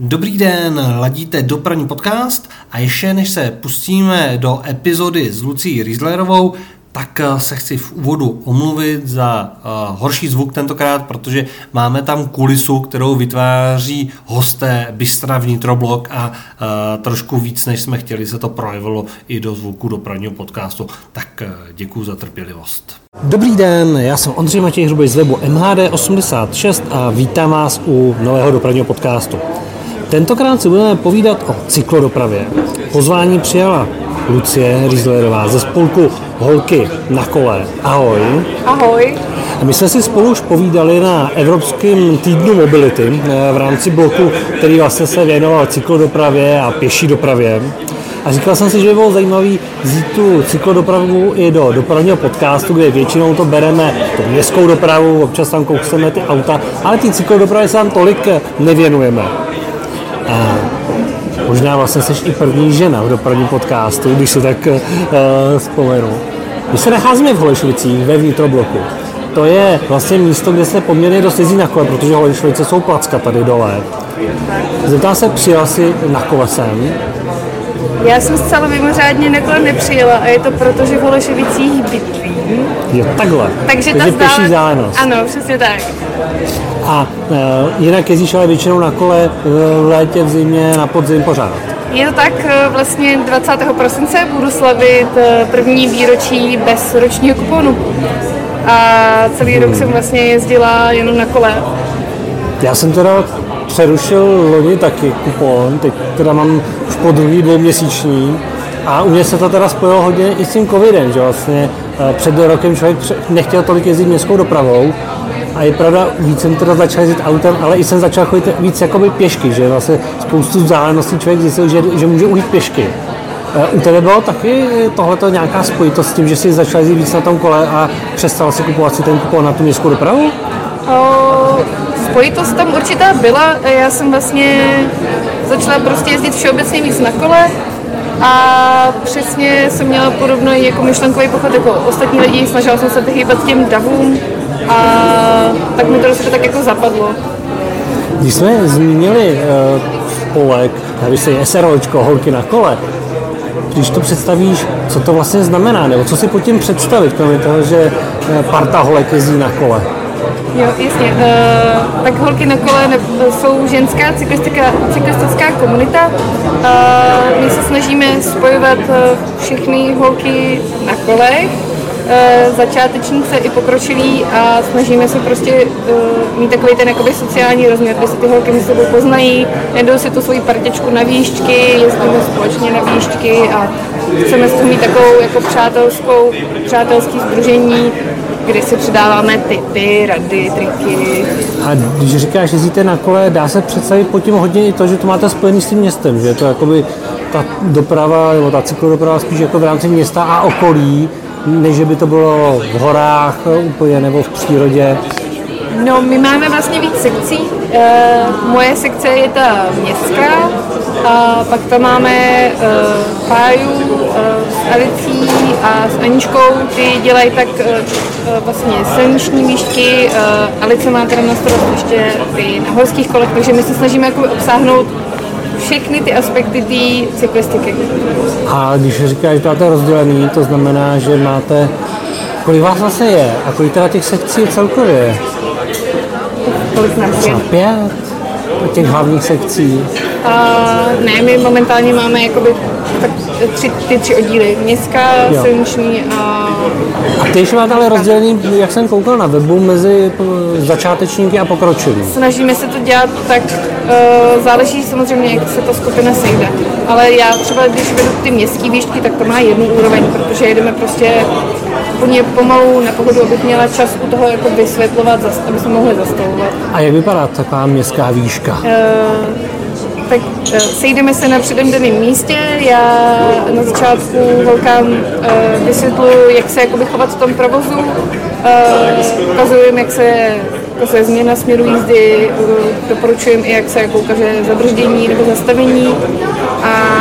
Dobrý den, ladíte dopravní podcast a ještě než se pustíme do epizody s Lucí Rieslerovou, tak eh, se chci v úvodu omluvit za uh, horší zvuk tentokrát, protože máme tam kulisu, kterou vytváří hosté Bystra Vnitroblok a uh, trošku víc, než jsme chtěli, se to projevilo i do zvuku dopravního podcastu. Tak uh, děkuji za trpělivost. Dobrý den, já jsem Ondřej Matěj Hrubej z webu MHD86 a vítám vás u nového dopravního podcastu. Tentokrát si budeme povídat o cyklodopravě. Pozvání přijala Lucie Rieslerová ze spolku Holky na kole. Ahoj. Ahoj. A my jsme si spolu už povídali na Evropském týdnu mobility eh, v rámci bloku, který vlastně se věnoval cyklodopravě a pěší dopravě. A říkal jsem si, že by bylo zajímavé vzít tu cyklodopravu i do dopravního podcastu, kde většinou to bereme tu městskou dopravu, občas tam kousneme ty auta, ale ty cyklodopravy se tam tolik nevěnujeme. A možná vlastně jsi i první žena v dopravním podcastu, když si tak uh, vzpomenu. My se nacházíme v Holešvicích ve vnitrobloku. To je vlastně místo, kde se poměrně dost jezdí na kole, protože Holešvice jsou placka tady dole. Zeptám se, přijel jsi na kole sem? Já jsem zcela mimořádně na kole nepřijela a je to proto, že v Holešovicích bydlím. Jo, takhle. Takže, Takže ta zálenost. Ano, přesně tak. A uh, jinak jezdíš ale většinou na kole eh, v létě, v zimě, na podzim pořád. Je to tak, eh, vlastně 20. prosince budu slavit první výročí bez ročního kuponu. A celý rok jsem vlastně jezdila jenom na kole. Já jsem teda přerušil loni taky kupon, teď teda mám už po druhý dvouměsíční a u mě se to teda spojilo hodně i s tím covidem, že vlastně před rokem člověk nechtěl tolik jezdit městskou dopravou a je pravda, víc jsem teda začal jezdit autem, ale i jsem začal chodit víc jakoby pěšky, že vlastně spoustu vzdáleností člověk zjistil, že, že může ujít pěšky. Eh, U tebe bylo taky tohleto nějaká spojitost s tím, že jsi začal jezdit víc na tom kole a přestal si kupovat si ten kupon na tu městskou dopravu? O, spojitost tam určitá byla. Já jsem vlastně začala prostě jezdit všeobecně víc na kole a přesně jsem měla podobný jako myšlenkový pochod jako ostatní lidi. Snažila jsem se vyhýbat těm davům a tak mi to prostě tak jako zapadlo. Když jsme zmínili uh, tady se je SROčko, holky na kole, když to představíš, co to vlastně znamená, nebo co si pod tím představit, kromě toho, že eh, parta holek jezdí na kole. Jo, jasně. Uh, tak holky na kole ne, jsou ženská cyklistická komunita. Uh, my se snažíme spojovat všechny holky na kolech, uh, začátečníce i pokročilí a snažíme se prostě uh, mít takový ten jakoby sociální rozměr, kde se ty holky mezi sebou poznají, najdou si tu svoji partičku na výšťky, jezdíme společně na výšťky a chceme z toho mít takovou jako přátelskou, přátelský združení, kdy si předáváme tipy, rady, triky. A když říkáš, že jezdíte na kole, dá se představit pod tím hodně i to, že to máte spojený s tím městem, že to jakoby ta doprava, nebo ta cyklodoprava spíš jako v rámci města a okolí, než by to bylo v horách úplně nebo v přírodě. No, my máme vlastně víc sekcí. E, moje sekce je ta městská, a pak tam máme e, Páju e, s Alicí a s Aničkou, ty dělají tak e, vlastně silniční výšky, e, Alice má teda na starost ještě ty na horských kolech, takže my se snažíme jako obsáhnout všechny ty aspekty té cyklistiky. A když říkáš, že to máte rozdělený, to znamená, že máte, kolik vás zase je a kolik teda těch sekcí je celkově? Kolik nás je? Třeba pět těch hlavních sekcí. A ne, my momentálně máme jakoby tak tři, ty tři oddíly. Městská, Jo. silniční a A ty ještě máte ale rozdělený, jak jsem koukal na webu, mezi začátečníky a pokročilí. snažíme se to dělat tak, uh, záleží samozřejmě, jak se ta skupina sejde. Ale já třeba, když vedu ty městské výšky, tak to má jednu úroveň, protože jedeme prostě úplně pomalu na pohodu, abych měla čas u toho jako vysvětlovat, aby jsme mohli zastavovat. A jak vypadá taková městská výška? Tak eh, sejdeme se na předem daném místě, já na začátku holkám eh, vysvětluji, jak se jakoby chovat v tom provozu, ukazuji jim, jak se ukazuje změna směru jízdy, eh, doporučuji i, jak se jako ukáže zabrždění nebo zastavení a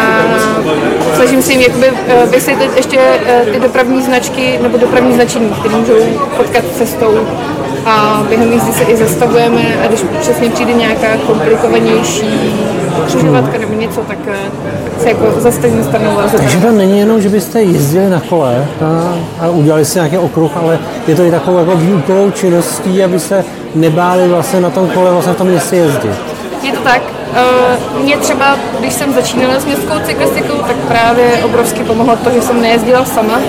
snažím se jim jakoby eh, vysvětlit ještě eh, ty dopravní značky nebo dopravní značení, které můžou potkat cestou a během jízdy se i zastavujeme a když přesně přijde nějaká komplikovanější křižovatka nebo něco, tak eh, se jako zastavím stranou a Takže to není jenom, že byste jezdili na kole a, a udělali si nějaký okruh, ale je to i takovou jako výukovou činností, aby se nebáli vlastně na tom kole vlastně v tom městě jezdit. Je to tak. Uh, mě třeba, když jsem začínala s městskou cyklistikou, tak právě obrovsky pomohlo to, že jsem nejezdila sama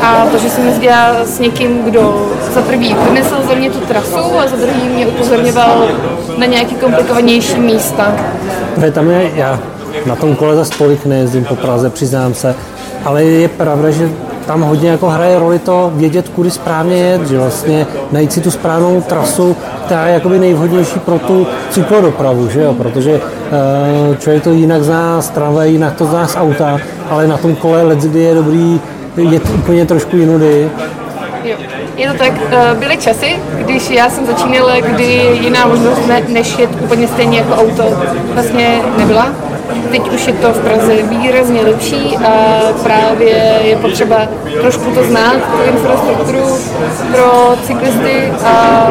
a to, že jsem jezdila s někým, kdo za prvý vymyslel za mě tu trasu a za druhý mě upozorňoval na nějaké komplikovanější místa. Protože tam je, já na tom kole za stolik nejezdím po Praze, přiznám se, ale je pravda, že tam hodně jako hraje roli to vědět, kudy správně jet, že vlastně najít si tu správnou trasu, která je jakoby nejvhodnější pro tu cyklodopravu, že jo? protože uh, člověk to jinak zná z tramvaje, jinak to zná z auta, ale na tom kole let, kdy je dobrý jet úplně trošku jinudy. Jo. Je to tak, eh, byly časy, když já jsem začínala, kdy jiná možnost ne, než jet úplně stejně jako auto vlastně nebyla Teď už je to v Praze výrazně lepší a právě je potřeba trošku to znát, tu infrastrukturu pro cyklisty a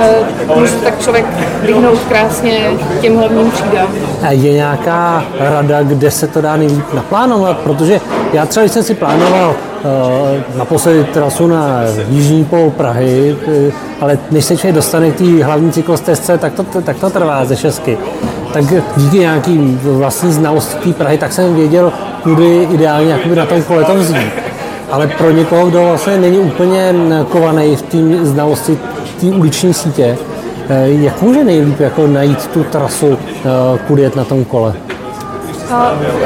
e, může tak člověk vyhnout krásně těm hlavním třídám. A je nějaká rada, kde se to dá nejlíp naplánovat? Protože já třeba, když jsem si plánoval uh, naposledy trasu na jižní pol Prahy, uh, ale než se člověk dostane k té hlavní cyklostezce, tak to, tak to trvá ze šestky tak díky nějakým vlastní znalosti Prahy, tak jsem věděl, kudy ideálně na tom kole to vzít. Ale pro někoho, kdo vlastně není úplně kovaný v té znalosti té uliční sítě, eh, jak může nejlíp jako najít tu trasu, eh, kudy jet na tom kole?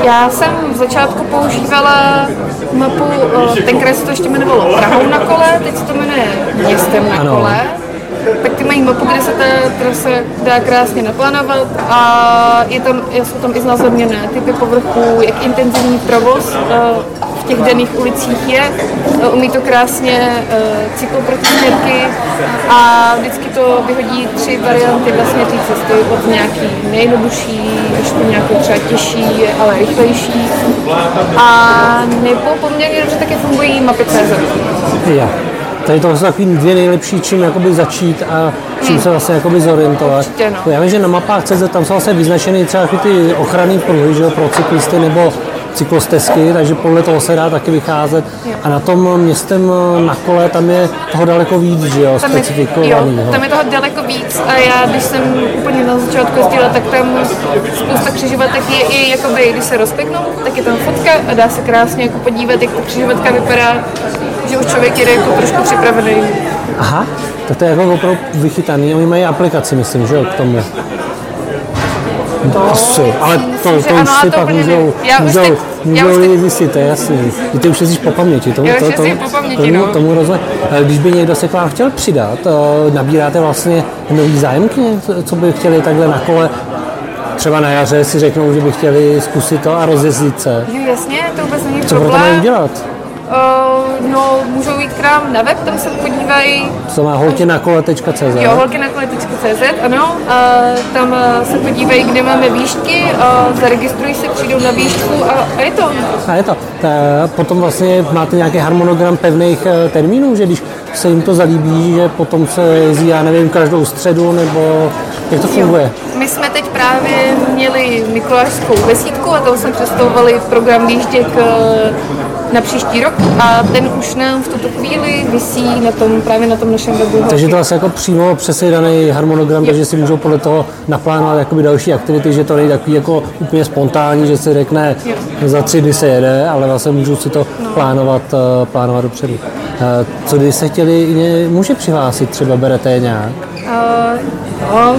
Já jsem v začátku používala mapu, eh, tenkrát se to ještě jmenovalo Prahou na kole, teď se to jmenuje Městem na ano. kole tak ty mají mapu, kde se ta trasa dá krásně naplánovat a je tam, jsou tam i znázorněné typy povrchů, jak intenzivní provoz eh, v těch daných ulicích je. Eh, umí to krásně eh, cykloprotisměrky a vždycky to vyhodí tři varianty vlastně té cesty od nějaký nejjednodušší až po nějakou třeba těžší, ale rychlejší. A nebo poměrně dobře také fungují mapy CZ. Yeah. Tady to jsou takový dvě nejlepší, čím jakoby začít a čím se vlastně jakoby zorientovat. Určitě, no. Já vím, že na mapách CZ tam jsou vlastně vyznačeny třeba ty ochranné pruhy že pro cyklisty nebo cyklostezky, takže podle toho se dá taky vycházet. Jo. A na tom městem na kole tam je toho daleko víc, že jo, tam specifikovaný. Jo, tam je toho daleko víc a já, když jsem úplně na začátku jezdila, tak tam spousta křižovatek je i, jakoby, když se rozpěknou, tak je tam fotka a dá se krásně jako podívat, jak ta křižovatka vypadá že už člověk jde jako trošku připravený. Aha, tak to je jako opravdu vychytaný. Oni mají aplikaci, myslím, že jo, k tomu. To, Asi, ale to, to, to už si pak můžou, já můžou, můžou teď... zjistit, to je jasný. Ty už jezdíš po paměti, tomu, to, to, po paměti, tomu, no. tomu rozumím. Když by někdo se k vám chtěl přidat, nabíráte vlastně nový zájemky, co by chtěli takhle na kole třeba na jaře si řeknou, že by chtěli zkusit to a rozjezdit se. Jo, jasně, to vůbec není Co pro to mají udělat? Uh, no, můžou jít k nám na web, tam se podívají. Co má holkinakole.cz Jo, holkinakole.cz, ano. Uh, tam uh, se podívají, kde máme výšky, uh, zaregistrují se, přijdou na výšku a, a je to. A je to. Ta, potom vlastně máte nějaký harmonogram pevných termínů, že když se jim to zalíbí, že potom se jezdí, já nevím, každou středu, nebo jak to funguje? Jo. My jsme teď právě měli Mikulášskou besídku a tam jsme představovali program výjížděk na příští rok a ten už nám v tuto chvíli vysí na tom, právě na tom našem webu. Takže to asi jako přímo přesně daný harmonogram, takže si můžou podle toho naplánovat jakoby další aktivity, že to není takový jako úplně spontánní, že se řekne jo. za tři dny se jede, ale vlastně můžou si to no. plánovat, uh, plánovat dopředu. Uh, co když se chtěli, může přihlásit, třeba berete nějak? Uh, no,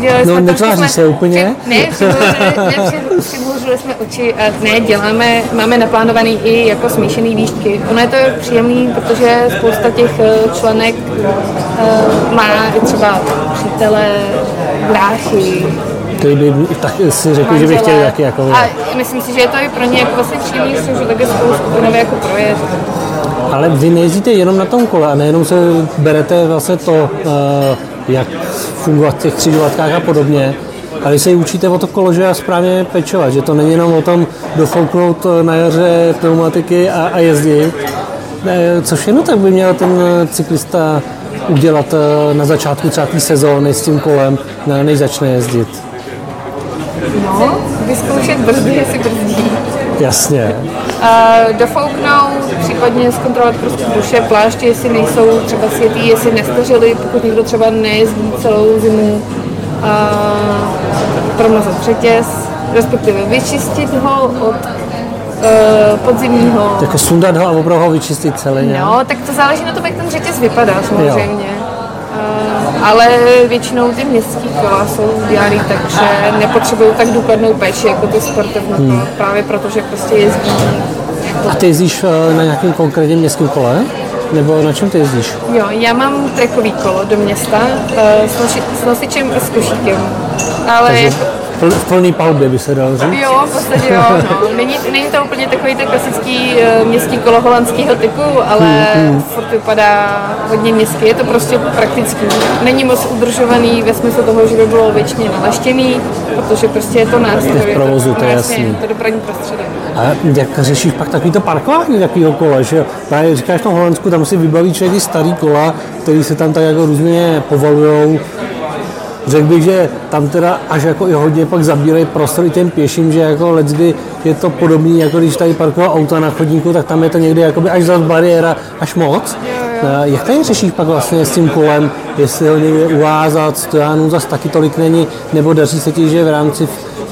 Dělali no, netváří se úplně. Ne, přimouřili jsme oči a ne, děláme, máme naplánovaný i jako smíšený výšky. Ono je to příjemný, protože spousta těch eh, členek uh, má i třeba přítele, bráchy, který by tak si řekl, že by chtěli taky jako... A myslím si, že je to i pro ně jako vlastně příjemný, že také spolu skupinově jako projet. Ale vy nejezdíte jenom na tom kole a nejenom se berete vlastně to, uh, jak fungovat v těch křižovatkách a podobně, ale se učíte o to kolo, že správně pečovat, že to není jenom o tom dofouknout na jaře pneumatiky a, a jezdit, co všechno tak by měl ten cyklista udělat eh, na začátku třeba té sezóny s tím kolem, než začne jezdit? No, vyzkoušet brzdy, jestli brzdí. Jasně. A dofouknout, případně zkontrolovat prostě duše, pláště, jestli nejsou třeba světý, jestli nestařili, pokud někdo třeba nejezdí celou zimu. A promazat řetěz, respektive vyčistit ho od uh, podzimního. Jako sundat ho a opravdu ho vyčistit celý, ne? No, tak to záleží na tom, jak ten řetěz vypadá samozřejmě. Uh, ale většinou ty městské kola jsou udělané tak, že nepotřebují tak důkladnou péči jako ty sportovní hmm. právě protože prostě jezdí. A ty jezdíš eh, na nějakém konkrétním městském kole? Nebo na čem ty jezdíš? Jo, já mám trekový kolo do města uh, s, noši, s nosičem a s košíkem. Ale Takže v plný palbě by se dalo říct? Jo, v podstatě jo. No. Není, není to úplně takový ten klasický uh, městský kolo holandského typu, ale hmm, hmm. furt vypadá hodně městský. Je to prostě praktický. Není moc udržovaný ve smyslu toho, že by bylo většině nalaštěný, protože prostě je to nástroj. v provozu, to je jasný. To dopravní prostředek. A jak řešíš pak takovýto parkování takového kola, že Právě říkáš v tom Holandsku, tam si vybaví člověk starý kola, který se tam tak jako různě povalují Řekl bych, že tam teda až jako i hodně pak zabírají prostor i těm pěším, že jako leckdy je to podobné, jako když tady parkoval auta na chodníku, tak tam je to někdy jakoby až za bariéra, až moc. Jo, jo. Jak tady řešíš pak vlastně s tím kolem, jestli ho někde uvázat, stojánů zase taky tolik není, nebo daří se ti, že v rámci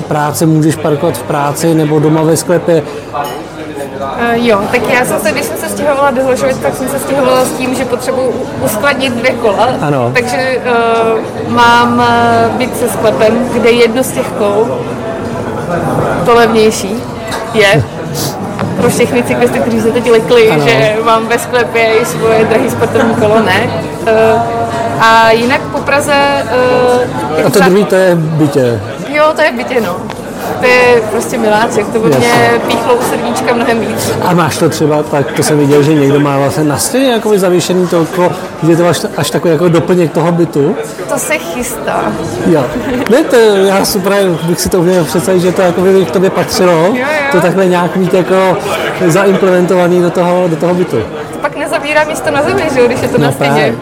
práce můžeš parkovat v práci nebo doma ve sklepě. Uh, jo, tak já jsem se, když jsem se stěhovala do Hlošovic, tak jsem se stěhovala s tím, že potřebuji uskladnit dvě kola. Ano. Takže uh, mám uh, byt se sklepem, kde jedno z těch kol, to levnější, je pro všechny cyklisty, kteří se teď lekli, ano. že mám ve sklepě i svoje drahé sportovní kolo, ne. Uh, a jinak po Praze... Uh, a to druhý to je bytě. Jo, to je bytě, no to je prostě miláček, to by mě píchlo u srdíčka mnohem víc. A máš to třeba, tak to jsem viděl, že někdo má vlastně na stěně jako zavěšený to, že je to až, až takový jako doplněk toho bytu. To se chystá. Jo. Ne, to já super, bych si to uměl představit, že to jako by k tobě patřilo, jo, jo. to takhle nějak mít jako zaimplementovaný do toho, do toho bytu. To pak nezabírá místo na zemi, že když je to no, na stěně. Právě.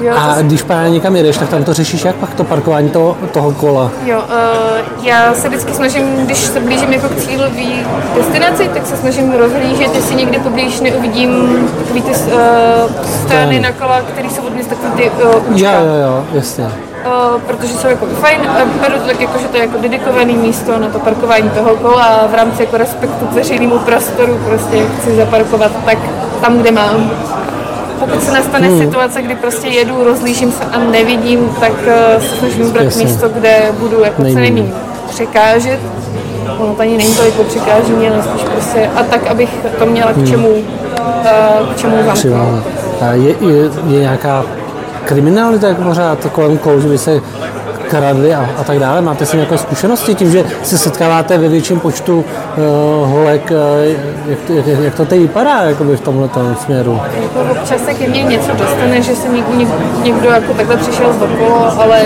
Jo, a to... když právě někam jedeš, tak tam to řešíš jak pak to parkování toho, toho kola? Jo, uh, já se vždycky snažím, když se blížím jako k cílové destinaci, tak se snažím rozhlížet, jestli někdy poblíž neuvidím takový ty uh, strany na kola, které jsou od města ty uh, Jo, jo, jo, jasně. Uh, protože jsou jako fajn, uh, beru to tak jako, že to je jako dedikované místo na to parkování toho kola a v rámci jako respektu k veřejnému prostoru prostě chci zaparkovat tak tam, kde mám pokud se nastane hmm. situace, kdy prostě jedu, rozlížím se a nevidím, tak uh, se snažím vybrat místo, kde budu jako co nejméně překážet. Ono to ani není tolik o překážení, ale spíš prostě a tak, abych to měla k hmm. čemu, uh, k čemu zamknout. Je, je, je nějaká kriminalita jako pořád kolem kol, že by se kradli a, a tak dále? Máte si nějaké zkušenosti tím, že se setkáváte ve větším počtu uh, holek? Uh, jak, to, jak, jak to teď vypadá jakoby v tomhle směru? Jako občas se ke mně něco dostane, že se někdo, někdo jako takhle přišel z okolo, ale...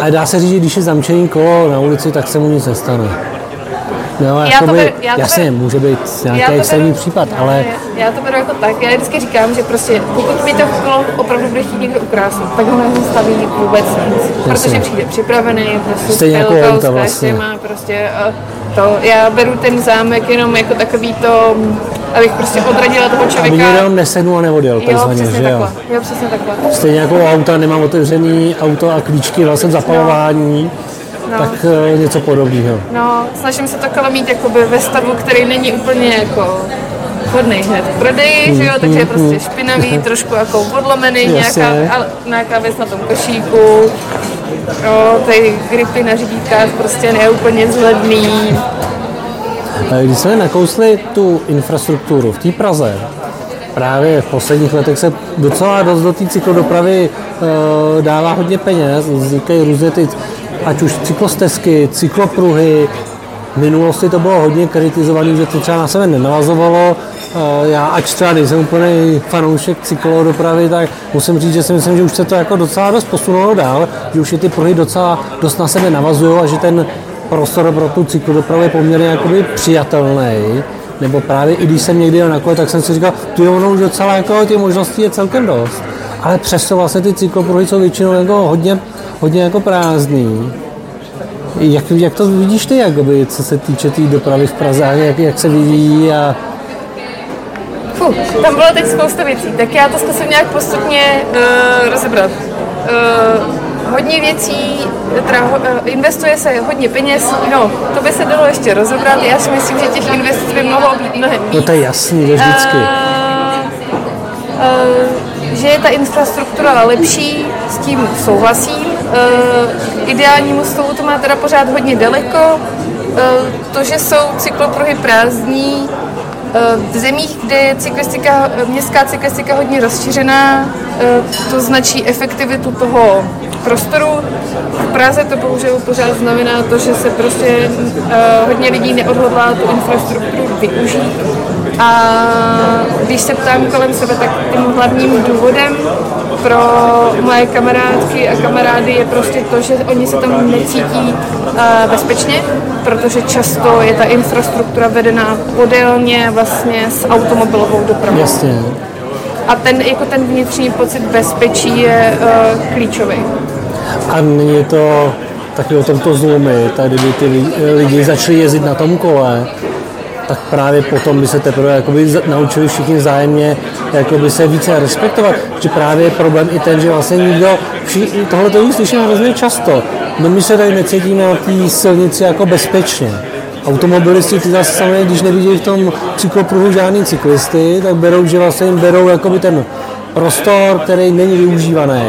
Ale dá se říct, že když je zamčený kolo na ulici, tak se mu nic nestane. No, já to beru, já to jasně, beru, může být nějaký extrémní případ, ale... Já to beru jako tak, já vždycky říkám, že prostě pokud mi to kolo opravdu bude chtít někdo ukrásit, tak ho nezastaví vůbec nic, protože přijde připravený, prostě Stejně jako auta vlastně. Má prostě to, já beru ten zámek jenom jako takový to, abych prostě odradila toho člověka. Aby jenom nesednul a neodjel, takzvaně, že jo? Jo, přesně takhle. Stejně jako auta, nemám otevřený auto a klíčky vlastně zapalování. No no. tak uh, něco podobného. No, snažím se to mít jakoby ve stavu, který není úplně jako vhodný hned v prodeji, mm, že jo, takže je prostě mm. špinavý, trošku jako odlomený, nějaká, nějaká věc na tom košíku, jo, ty gripy na řídítkách prostě neúplně vzhledný. Když jsme nakousli tu infrastrukturu v té Praze, právě v posledních letech se docela dost do té cyklodopravy e, dává hodně peněz, vznikají různé ty ať už cyklostezky, cyklopruhy. V minulosti to bylo hodně kritizované, že to třeba na sebe nenavazovalo. Já, ač třeba nejsem úplný fanoušek cyklodopravy, tak musím říct, že si myslím, že už se to jako docela dost posunulo dál, že už je ty pruhy docela dost na sebe navazují a že ten prostor pro tu cyklodopravu je poměrně jakoby přijatelný. Nebo právě i když jsem někdy jel na kole, tak jsem si říkal, tu ono už docela jako těch možností je celkem dost. Ale přesto vlastně ty cyklopruhy jsou většinou jako hodně hodně jako prázdný. Jak, jak to vidíš ty, jakoby, co se týče té tý dopravy v Praze, jak, jak se vyvíjí a Fuh, tam bylo teď spousta věcí, tak já to zkusím nějak postupně uh, rozebrat. Uh, hodně věcí, teda, uh, investuje se hodně peněz, no, to by se dalo ještě rozebrat, já si myslím, že těch investic by mohlo být mnohem víc. No to je jasný, to vždycky. Uh, uh, že je ta infrastruktura lepší, s tím souhlasím. Uh, ideálnímu stavu to má teda pořád hodně daleko. Uh, to, že jsou cyklopruhy prázdní, v zemích, kde je cyklistika, městská cyklistika hodně rozšířená, eh, to značí efektivitu toho prostoru. V Praze to bohužel pořád znamená to, že se prostě eh, hodně lidí neodhodlá tu infrastrukturu využít. A když se ptám kolem sebe, tak tím hlavním důvodem pro moje kamarádky a kamarády je prostě to, že oni se tam necítí uh, bezpečně, protože často je ta infrastruktura vedená podélně vlastně s automobilovou dopravou. Jasně. A ten, jako ten vnitřní pocit bezpečí je uh, klíčový. A není to taky o tomto zlomy, tady by ty lidi začali jezdit na tom kole, tak právě potom by se teprve jakoby naučili všichni vzájemně jakoby se více respektovat. Že právě je problém i ten, že vlastně nikdo, tohle to slyším hrozně často, no my se tady necítíme na té silnici jako bezpečně. Automobilisti ty zase samozřejmě, když nevidí v tom cyklopruhu žádný cyklisty, tak berou, že vlastně jim berou jakoby ten prostor, který není využívaný.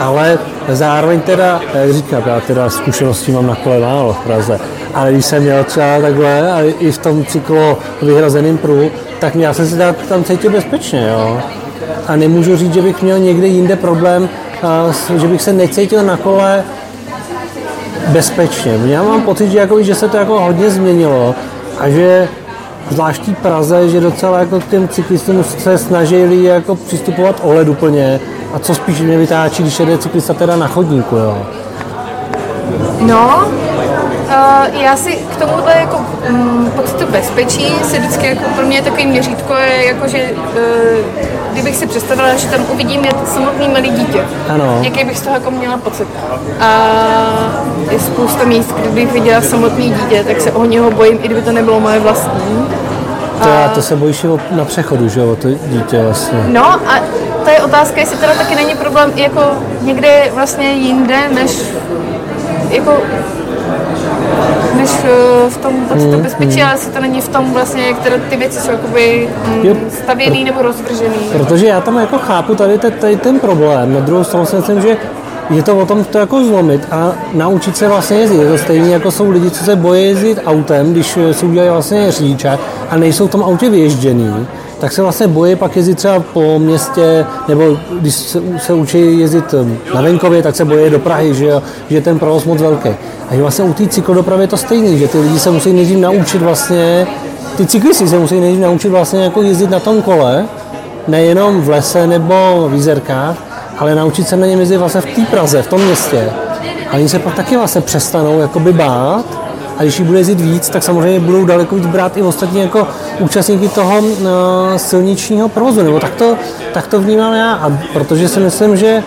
Ale zároveň teda, jak říkám, já teda zkušenosti mám na kole málo v Praze, ale když jsem měl třeba takhle a i v tom cyklo vyhrazeném pruhu, tak já jsem se tam cítil bezpečně, jo. A nemůžu říct, že bych měl někde jinde problém, že bych se necítil na kole bezpečně. Já mám pocit, že, jako, že se to jako hodně změnilo a že zvláštní Praze, že docela jako k těm cyklistům se snažili jako přistupovat ohleduplně a co spíš mě vytáčí, když jede cyklista teda na chodníku, jo. No, Uh, já si k tomuhle jako um, pocitu bezpečí se vždycky jako pro mě takový měřítko je jako, že uh, kdybych si představila, že tam uvidím je samotný malý dítě, ano. jaký bych z toho jako měla pocit. A je spousta míst, kde bych viděla samotný dítě, tak se o něho bojím, i kdyby to nebylo moje vlastní. To, a... to se bojíš na přechodu, že jo, to dítě vlastně. No a to je otázka, jestli teda taky není problém jako někde vlastně jinde, než jako v tom pocitu mm, bezpečí, mm. ale si to není v tom vlastně, teda ty věci jsou jakoby mm, stavěný nebo rozvržený. Protože já tam jako chápu tady, tady ten problém. Na druhou stranu si myslím, že je to o tom to jako zlomit a naučit se vlastně jezdit. Je to stejně jako jsou lidi, co se bojí jezdit autem, když si udělají vlastně řidičák a nejsou v tom autě vyježděný, tak se vlastně bojí pak jezdit třeba po městě, nebo když se, se učí jezdit na venkově, tak se bojí do Prahy, že, že je ten provoz moc velký. A vlastně u té cyklodopravy je to stejné, že ty lidi se musí nejdřív naučit vlastně, ty cyklisti se musí nejdřív naučit vlastně jako jezdit na tom kole, nejenom v lese nebo v jízerkách, ale naučit se na něm jezdit vlastně v té Praze, v tom městě. A oni se pak taky vlastně přestanou jakoby bát a když jich bude jezdit víc, tak samozřejmě budou daleko víc brát i ostatní jako účastníky toho uh, silničního provozu, nebo tak to, tak to vnímám já, a protože si myslím, že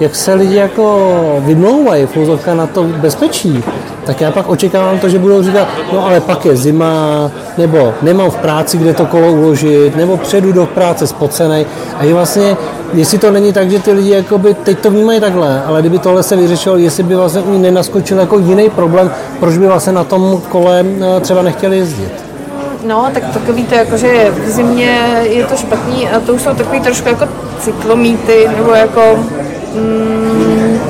jak se lidi jako vymlouvají na to bezpečí, tak já pak očekávám to, že budou říkat, no ale pak je zima, nebo nemám v práci, kde to kolo uložit, nebo předu do práce spocenej. A je vlastně, jestli to není tak, že ty lidi jakoby, teď to vnímají takhle, ale kdyby tohle se vyřešilo, jestli by vlastně u nenaskočil jako jiný problém, proč by vlastně na tom kole eh, třeba nechtěli jezdit. No, tak takový to jako, že v zimě je to špatný a to už jsou takový trošku jako cyklomíty, nebo jako mm,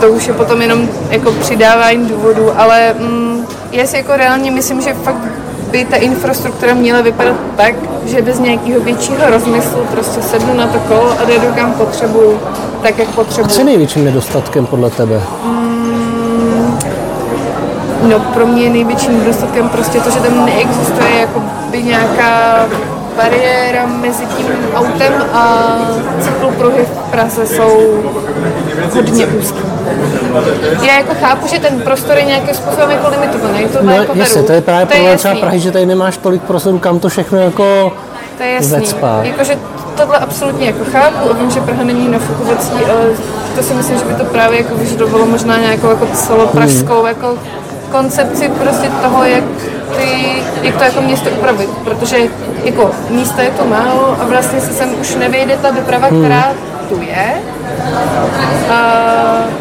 to už je potom jenom jako přidávání důvodů, ale mm, já si jako reálně myslím, že fakt by ta infrastruktura měla vypadat tak, že bez nějakého většího rozmyslu prostě sednu na to kolo a jdu kam potřebuju, tak jak potřebuju. A co je největším nedostatkem podle tebe? Mm, no pro mě je největším nedostatkem prostě to, že tam neexistuje jako by nějaká bariéra mezi tím autem a cyklopruhy v Praze jsou hodně úzké. Já jako chápu, že ten prostor je nějakým způsobem jako limitovaný. To no, jako jasně, to je právě to problém třeba Prahy, že tady nemáš tolik prostoru, kam to všechno jako to je jasný. Jakože tohle absolutně jako chápu a vím, že Praha není nafukovací, ale to si myslím, že by to právě jako vyžadovalo možná nějakou jako celopražskou jako koncepci prostě toho, jak, ty, jak to jako město upravit, protože jako místa je to málo a vlastně se sem už nevejde ta doprava, která tu je, a,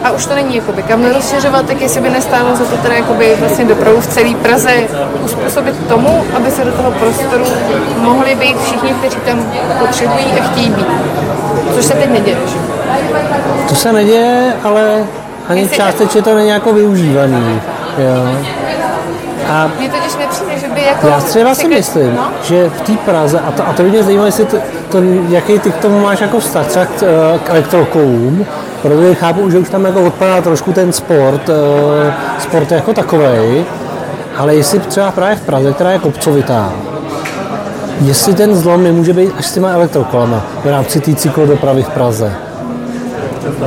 a už to není jakoby kam rozšiřovat, tak jestli by nestálo za to teda jakoby vlastně dopravu v celé Praze uspůsobit tomu, aby se do toho prostoru mohli být všichni, kteří tam potřebují a chtějí být. Což se teď neděje. To se neděje, ale ani Jestli- částečně to není jako využívaný. Jo. A Mně totiž nepřijde, že by jako... já třeba si myslím, No? že v té Praze, a to, a to by mě zajímalo, jestli to, to, jaký ty k tomu máš jako vztah třeba k, eh, k elektrokoulům, protože chápu, že už tam jako odpadá trošku ten sport, eh, sport jako takovej, ale jestli třeba právě v Praze, která je kopcovitá, jestli ten zlom nemůže být až s těma elektrokolama v rámci té cyklodopravy v Praze.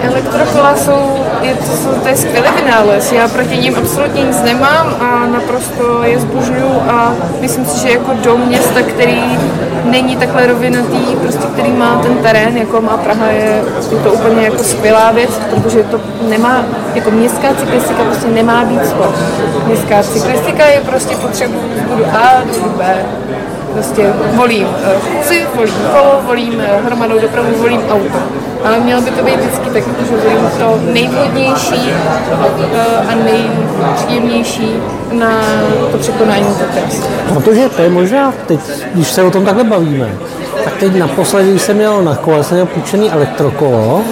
Elektrokola jsou, je to, jsou, to je skvělý vynález. Já proti ním absolutně nic nemám a naprosto je zbožňuju a myslím si, že jako do města, který není takhle rovinatý, prostě který má ten terén, jako má Praha, je, je to úplně jako skvělá věc, protože to nemá, jako městská cyklistika prostě nemá být sport. Městská cyklistika je prostě potřebu z bodu A do bodu B. Prostě volím eh, chůzi, volím kolo, volím eh, hromadnou dopravu, volím auto. Ale mělo by to být vždycky tak, že volím to nejvhodnější eh, a nejpříjemnější na to překonání trasy. Protože to je možná, teď, když se o tom takhle bavíme, tak teď naposledy, jsem měl na kole, jsem měl půjčený elektrokolo,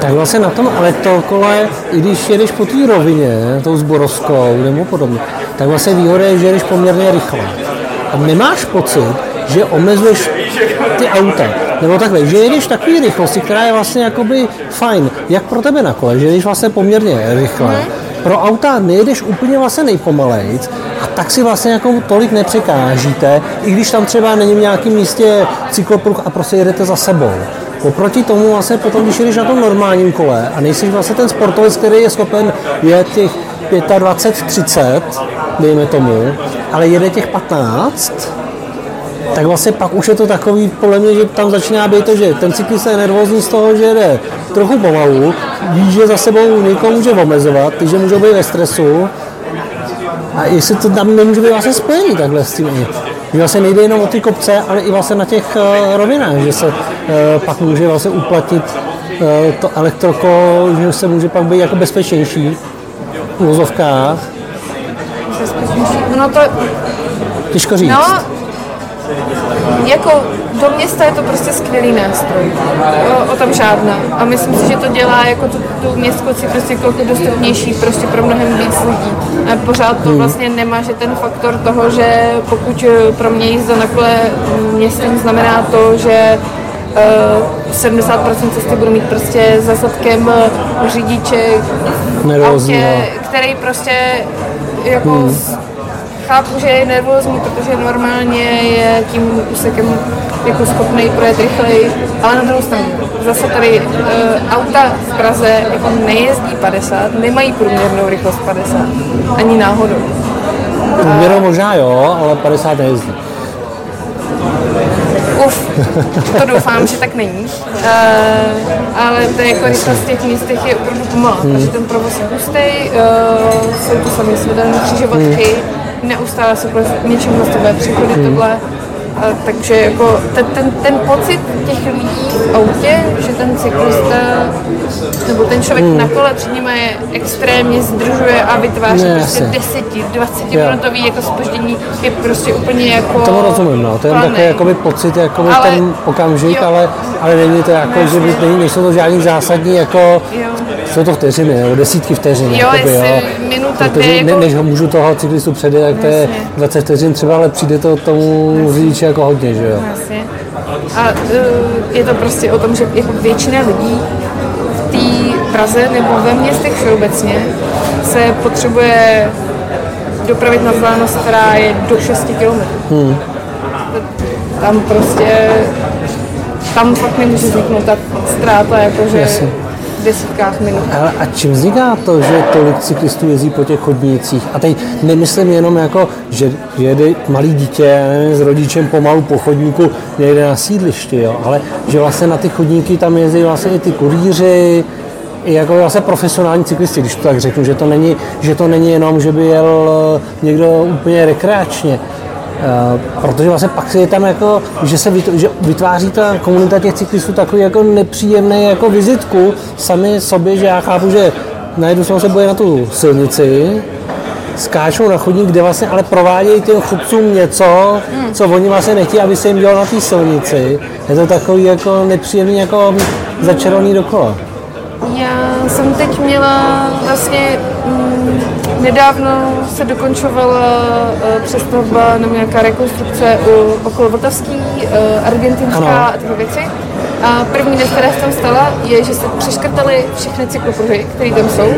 tak vlastně na tom elektrokole, i když jedeš po té rovině, tou zborovskou nebo podobně, tak vlastně výhoda je, že jedeš poměrně rychle. A nemáš pocit, že omezuješ ty auta. Nebo takhle, že jedeš takové rychlosti, která je vlastně jakoby fajn, jak pro tebe na kole, že jedeš vlastně poměrně rychle. Pro auta nejedeš úplně vlastně nejpomalejc a tak si vlastně jako tolik nepřekážíte, i když tam třeba není v nějakém místě cyklopruh a prostě jedete za sebou. Oproti tomu vlastně potom, když jedeš na tom normálním kole a nejsi vlastně ten sportovec, který je schopen jet těch 25, 30, dejme tomu, ale jede těch 15, tak vlastně pak už je to takový, podle mě, že tam začíná být to, že ten cyklista je nervózní z toho, že jede trochu pomalu, ví, že za sebou někoho může omezovat, že může být ve stresu a jestli to tam nemůže být vlastně spojený takhle s tím. Že vlastně nejde jenom o ty kopce, ale i vlastně na těch uh, rovinách, že se uh, pak může vlastně uplatnit uh, to elektroko, že se může pak být jako bezpečnější v vozovkách. No to, Těžko říct. no, jako do města je to prostě skvělý nástroj. O, o tom žádná. A myslím si, že to dělá jako tu, tu městskou cyklistiku jako dostupnější prostě pro mnohem víc lidí. A pořád to vlastně nemá, že ten faktor toho, že pokud eh, pro mě jízda na kole městem znamená to, že eh, 70% cesty budu mít prostě za zadkem eh, řidiče autě, který prostě jako hmm. Chápu, že je nervózní, protože normálně je tím úsekem jako schopný projet rychleji, ale na druhou stranu zase tady uh, auta v Praze jako nejezdí 50, nemají průměrnou rychlost 50, ani náhodou. Průměrou možná jo, ale 50 nejezdí. Uf, to doufám, že tak není. Uh, ale to je jako rychlost v těch místech je opravdu pomalá, Hmm. protože ten provoz je hustý, uh, jsou to samé světelné křižovatky, Hmm. Neustále se k něčemu mostové přechody tohle. Uh, takže jako ten, ten, ten pocit těch lidí v autě, že ten cyklista nebo ten člověk Hmm. na kole před ním je extrémně zdržuje a vytváří Ne, prostě. 10, 20 minutový jako spoždění, je prostě úplně jako Tomu rozumím, no. To je takový jakoby pocit, jakoby Ale- ten okamžik, jo. ale, ale není to jako, že by, není, nejsou to žádný zásadní, jako, Jo. jsou to vteřiny, nebo desítky vteřin. Jo, jakoby, jo. Minuta, Protože dvě, ne, jako- než ho můžu toho cyklistu předjet, tak to je Jasně. 20 vteřin třeba, ale přijde to tomu řidiči jako hodně, že jo. Jasně. A uh, je to prostě o tom, že jako většina lidí v té Praze nebo ve městech všeobecně se potřebuje dopravit na vzdálenost, která je do 6 km. Hmm. Tam prostě tam fakt nemůže vzniknout ta ztráta, jakože Jasně. Desítkách minut. Ale a čím vzniká to, že tolik cyklistů jezdí po těch chodnících? A teď nemyslím jenom jako, že jede malý dítě nevím, s rodičem pomalu po chodníku někde na sídlišti, jo? ale že vlastně na ty chodníky tam jezdí vlastně i ty kurýři, i jako vlastně profesionální cyklisti, když to tak řeknu, že to není, že to není jenom, že by jel eh, někdo úplně rekreačně. Uh, protože vlastně pak je tam jako, že se vytváří ta komunita těch cyklistů takový jako nepříjemný jako vizitku sami sobě, že já chápu, že najednou se boje na tu silnici, skáčou na chodník, kde vlastně ale provádějí těm chodcům něco, hmm. co oni vlastně nechtějí, aby se jim dělalo na té silnici. Je to takový jako nepříjemný jako začarovaný dokola. Já jsem teď měla vlastně mm, nedávno se dokončovala uh, přestavba nebo nějaká rekonstrukce u, okolo Vltavský, uh, argentinská ano. a tyhle věci. A první věc, která se tam stala, je, že se přeškrtaly všechny cyklopruhy, které tam jsou. Uh,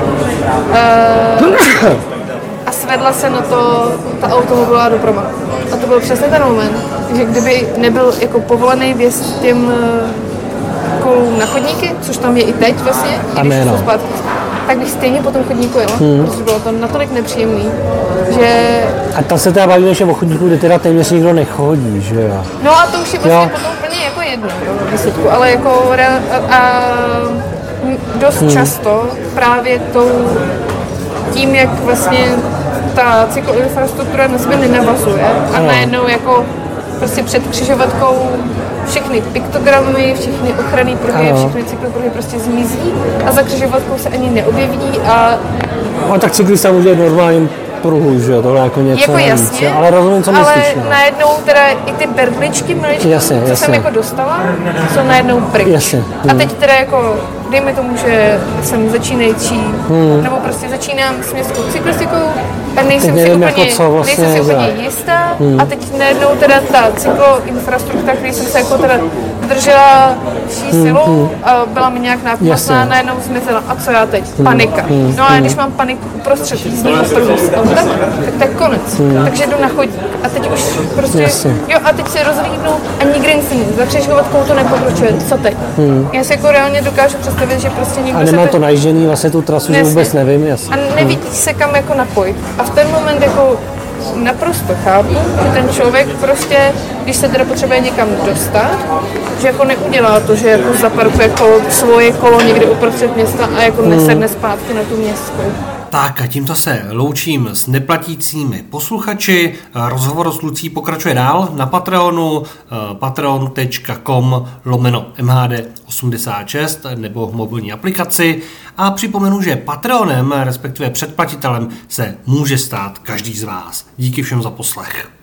a svedla se na to ta automobilová doprava. A to byl přesně ten moment, že kdyby nebyl jako povolený vjezd těm kolům na chodníky, což tam je i teď vlastně, a když no. zpátky, tak bych stejně po tom chodníku jela, hmm. protože bylo to natolik nepříjemný, že... A tam se teda bavíme, že o chodníku, kde teda téměř nikdo nechodí, že jo? No a to už je vlastně jo. potom úplně jako jedno, výsledku, ale jako a, a dost hmm. často právě tou tím, jak vlastně ta cykloinfrastruktura na sebe nenavazuje a najednou jako prostě před křižovatkou všechny piktogramy, všechny ochranné pruhy, všechny cyklopruhy prostě zmizí a za křižovatkou se ani neobjeví a... No tak cyklista může normálním pruhu, že jo, tohle jako něco jako jasně, víc, ale rozumím, co ale myslíš. Ale najednou teda i ty berličky, maličky, jasně, co jasně. jsem jako dostala, jsou najednou pryč. Jasně. A teď teda jako dejme tomu, že jsem začínající, hmm. nebo prostě začínám s městskou cyklistikou a nejsem si úplně, jako co vlastně nejsem si úplně jistá hmm. a teď najednou teda ta cykloinfrastruktura, který jsem se jako teda držela vší hmm. silou hmm. a byla mi nějak nápomocná, najednou zmizela. A co já teď? Hmm. Panika. Hmm. No a hmm. když mám paniku uprostřed jízdního pruhu tak to je konec. Hmm. Takže jdu na chodník a teď už prostě, Jasně. jo a teď se rozhlídnu a nikdy nic není. Za křižovatkou to nepokročuje. Co teď? Hmm. Já si jako reálně dokážu představit představit, že prostě někdo A nemá se to najížený vlastně tu trasu, že vůbec nevím, jasně. A nevidí se kam jako napojit. A v ten moment jako naprosto chápu, že ten člověk prostě, když se teda potřebuje někam dostat, že jako neudělá to, že jako zaparkuje jako svoje kolo někde uprostřed města a jako nesedne hmm. zpátky na tu městskou. Tak a tímto se loučím s neplatícími posluchači. Rozhovor s Lucí pokračuje dál na Patreonu eh, patreon.com lomeno MHD86 nebo v mobilní aplikaci. A připomenu, že Patreonem, respektive předplatitelem, se může stát každý z vás. Díky všem za poslech.